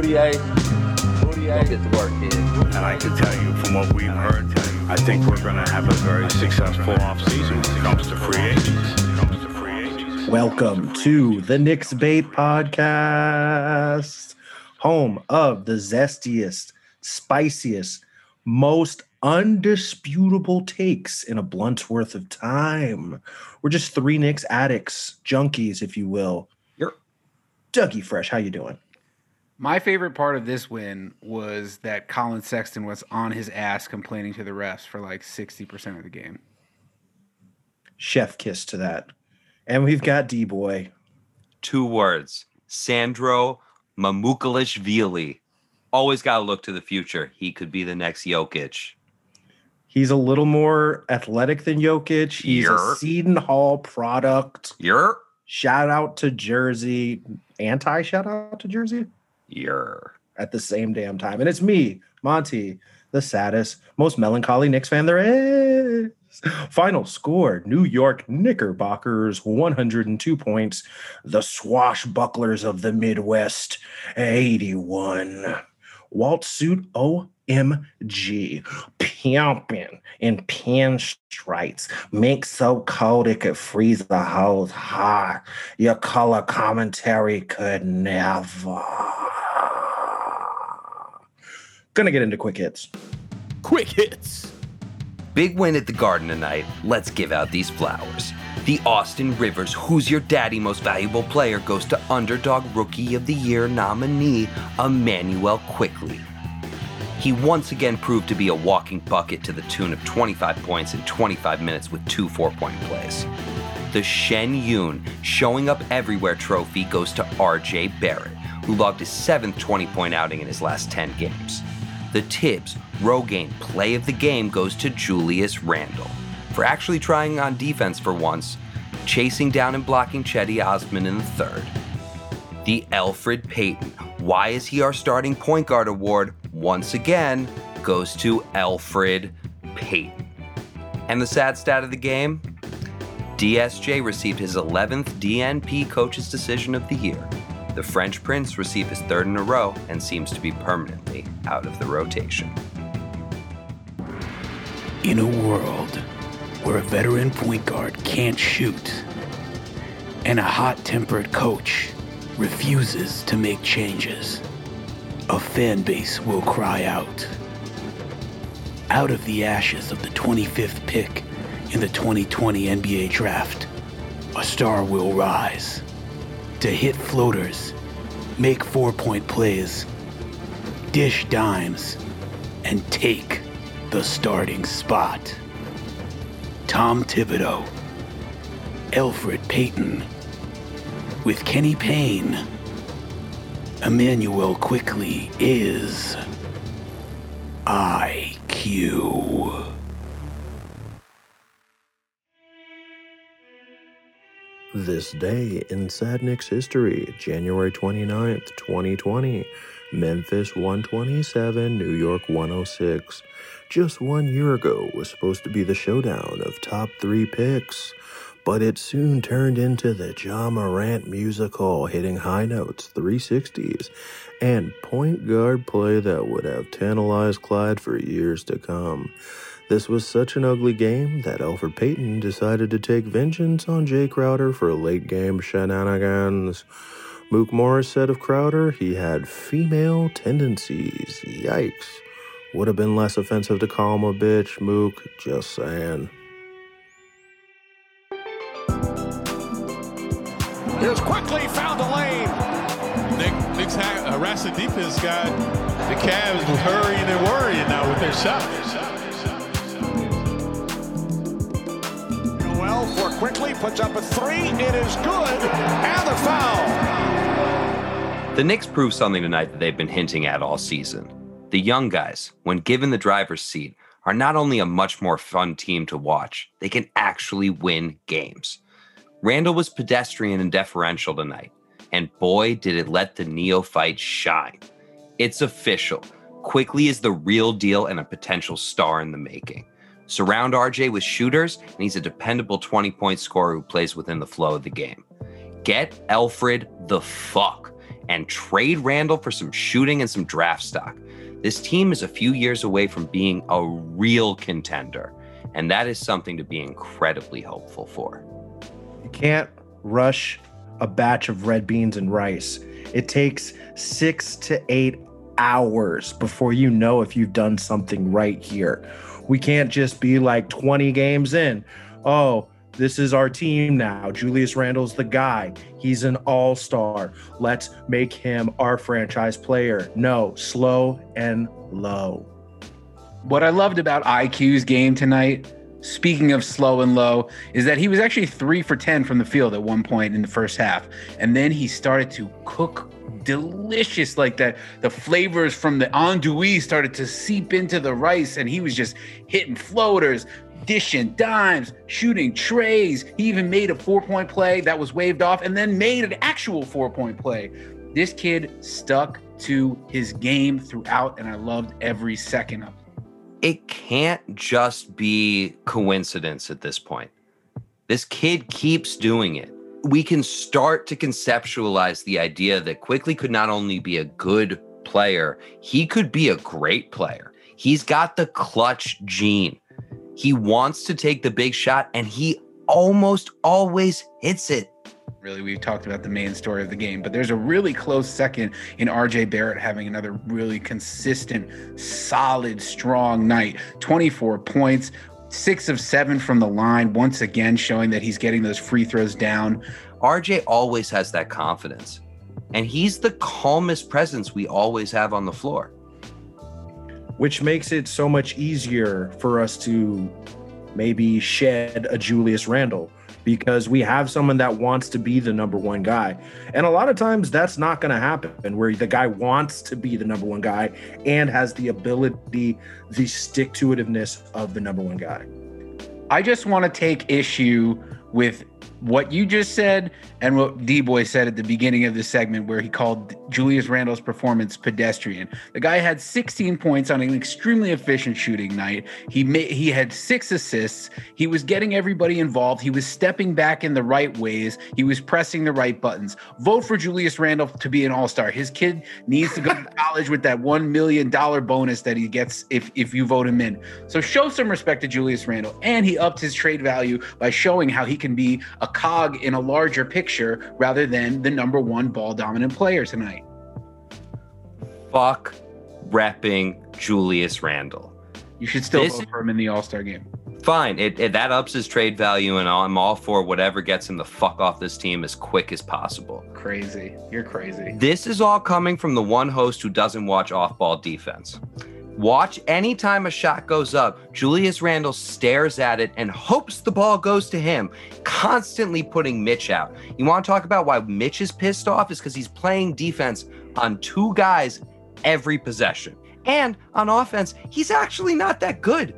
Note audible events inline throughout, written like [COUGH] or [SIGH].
48. 48. Get to work, kid. And I can tell you from what we've heard, I think we're going to have a very successful offseason when it comes to free agents. When it comes to free agents. Welcome to the Knicks Bait Podcast, home of the zestiest, spiciest, most undisputable takes in a blunt's worth of time. We're just three Knicks addicts, junkies, if you will. You're Dougie Fresh, how you doing? My favorite part of this win was that Collin Sexton was on his ass complaining to the refs for like 60% of the game. Chef kiss to that. And we've got D Boy. two words. Sandro Mamukelashvili. Always got to look to the future. He could be the next Jokic. He's a little more athletic than Jokic. He's Yer. a Seton Hall product. You're, Shout out to Jersey. Anti shout out to Jersey you're. at the same damn time. And it's me, Monty, the saddest, most melancholy Knicks fan there is. Final score New York Knickerbockers 102 points. The swashbucklers of the Midwest 81. Walt suit OMG. Pumping in pinstripes. Make so cold it could freeze the house hot. Your color commentary could never. Gonna get into quick hits. Quick hits. Big win at the Garden tonight. Let's give out these flowers. The Austin Rivers Who's Your Daddy Most Valuable Player goes to Underdog Rookie of the Year nominee Immanuel Quickley. He once again proved to be a walking bucket to the tune of 25 points in 25 minutes with two four point plays. The Shen Yun Showing Up Everywhere trophy goes to RJ Barrett, who logged his seventh 20 point outing in his last 10 games. The Thibs Rogaine Play of the Game goes to Julius Randle for actually trying on defense for once, chasing down and blocking Cedi Osman in the third. The Elfrid Payton Why is he our starting point guard award once again goes to Elfrid Payton. And the sad stat of the game DSJ received his 11th DNP Coach's Decision of the Year. The French Prince received his third in a row and seems to be permanently out of the rotation. In a world where a veteran point guard can't shoot and a hot tempered coach refuses to make changes, a fan base will cry out. Out of the ashes of the 25th pick in the 2020 NBA draft, a star will rise to hit floaters, make four point plays, dish dimes, and take the starting spot. Tom Thibodeau, Elfrid Payton, with Kenny Payne, Immanuel Quickley is IQ. This day in Sad Knicks history, January 29th, 2020, Memphis 127, New York 106. Just one year ago was supposed to be the showdown of top three picks, but it soon turned into the Ja Morant musical, hitting high notes, 360s, and point guard play that would have tantalized Clyde for years to come. This was such an ugly game that Elfrid Payton decided to take vengeance on Jae Crowder for late game shenanigans. Mook Morris said of Crowder he had female tendencies. Yikes. Would have been less offensive to call him a bitch, Mook. Just saying. Here's Quickley found a lane. Nick, Nick's ha- uh, harassing defense got the Cavs hurrying and worrying now with their shot. Noel quickly puts up a three. It is good. And the foul. The Knicks proved something tonight that they've been hinting at all season. The young guys, when given the driver's seat, are not only a much more fun team to watch, they can actually win games. Randle was pedestrian and deferential tonight, and boy, did it let the neophyte shine. It's official. Quickley is the real deal and a potential star in the making. Surround RJ with shooters, and he's a dependable 20 point scorer who plays within the flow of the game. Get Elfrid the fuck and trade Randle for some shooting and some draft stock. This team is a few years away from being a real contender, and that is something to be incredibly hopeful for. You can't rush a batch of red beans and rice. It takes six to eight hours before you know if you've done something right here. We can't just be like 20 games in. Oh, this is our team now. Julius Randle's the guy. He's an all star. Let's make him our franchise player. No, slow and low. What I loved about IQ's game tonight, speaking of slow and low, is that he was actually three for 10 from the field at one point in the first half. And then he started to cook delicious like that. The flavors from the andouille started to seep into the rice, and he was just hitting floaters, dishing dimes, shooting trays. He even made a four point play that was waved off and then made an actual four point play. This kid stuck to his game throughout, and I loved every second of it. It can't just be coincidence at this point. This kid keeps doing it. We can start to conceptualize the idea that Quickley could not only be a good player, he could be a great player. He's got the clutch gene. He wants to take the big shot and he almost always hits it. Really, we've talked about the main story of the game, but there's a really close second in RJ Barrett having another really consistent, solid, strong night. 24 points, six of seven from the line, once again showing that he's getting those free throws down. RJ always has that confidence, and he's the calmest presence we always have on the floor. Which makes it so much easier for us to maybe shed a Julius Randle because we have someone that wants to be the number one guy. And a lot of times that's not going to happen where the guy wants to be the number one guy and has the ability, the stick to itiveness of the number one guy. I just want to take issue with what you just said and what D Boy said at the beginning of the segment, where he called Julius Randle's performance pedestrian. The guy had 16 points on an extremely efficient shooting night. He he had six assists. He was getting everybody involved. He was stepping back in the right ways. He was pressing the right buttons. Vote for Julius Randle to be an All Star. His kid needs to go to college with that one million dollar bonus that he gets if if you vote him in. So show some respect to Julius Randle, and he upped his trade value by showing how he can be a cog in a larger picture rather than the number one ball dominant player tonight. Fuck repping Julius Randle. You should still This- vote for him in the All Star game. Fine, it, it that ups his trade value, and I'm all for whatever gets him the fuck off this team as quick as possible. Crazy. You're crazy. This is all coming from the one host who doesn't watch off ball defense. Watch anytime a shot goes up, Julius Randle stares at it and hopes the ball goes to him, constantly putting Mitch out. You want to talk about why Mitch is pissed off? Is because he's playing defense on two guys every possession. And on offense, he's actually not that good.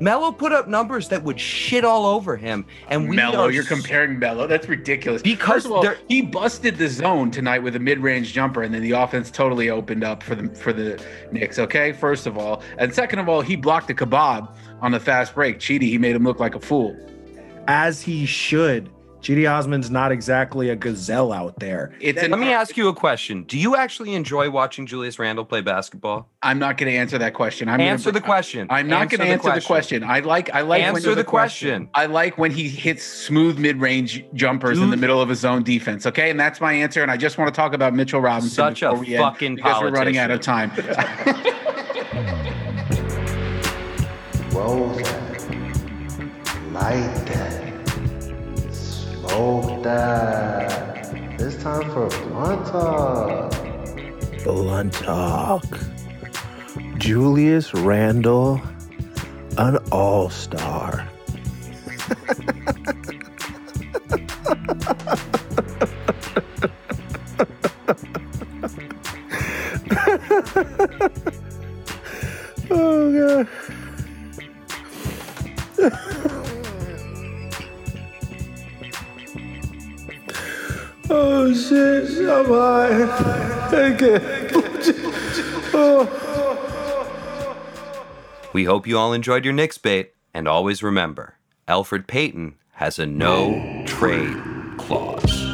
Melo put up numbers that would shit all over him, and we Melo, are you're comparing Melo. That's ridiculous. Because First of all, he busted the zone tonight with a mid-range jumper, and then the offense totally opened up for the for the Knicks. Okay, first of all, and second of all, he blocked the kebab on the fast break. Cedi, he made him look like a fool. As he should. Cedi Osman's not exactly a gazelle out there. It's an, Let me ask you a question. Do you actually enjoy watching Julius Randle play basketball? I'm not going to answer that question. I'm Answer gonna, the question. I'm not going to answer the question. I like. I like. when Answer the question. I like when he hits smooth mid-range jumpers in the middle of his zone defense. Okay, and that's my answer. And I just want to talk about Mitchell Robinson. Such a before we end, fucking because we're running out of time. [LAUGHS] Blunt talk. Julius Randle, an all star. oh, [LAUGHS] God. Oh, shit. I'm high. Okay. oh. We hope you all enjoyed your Knicks bait, and always remember, Elfrid Payton has a no trade clause.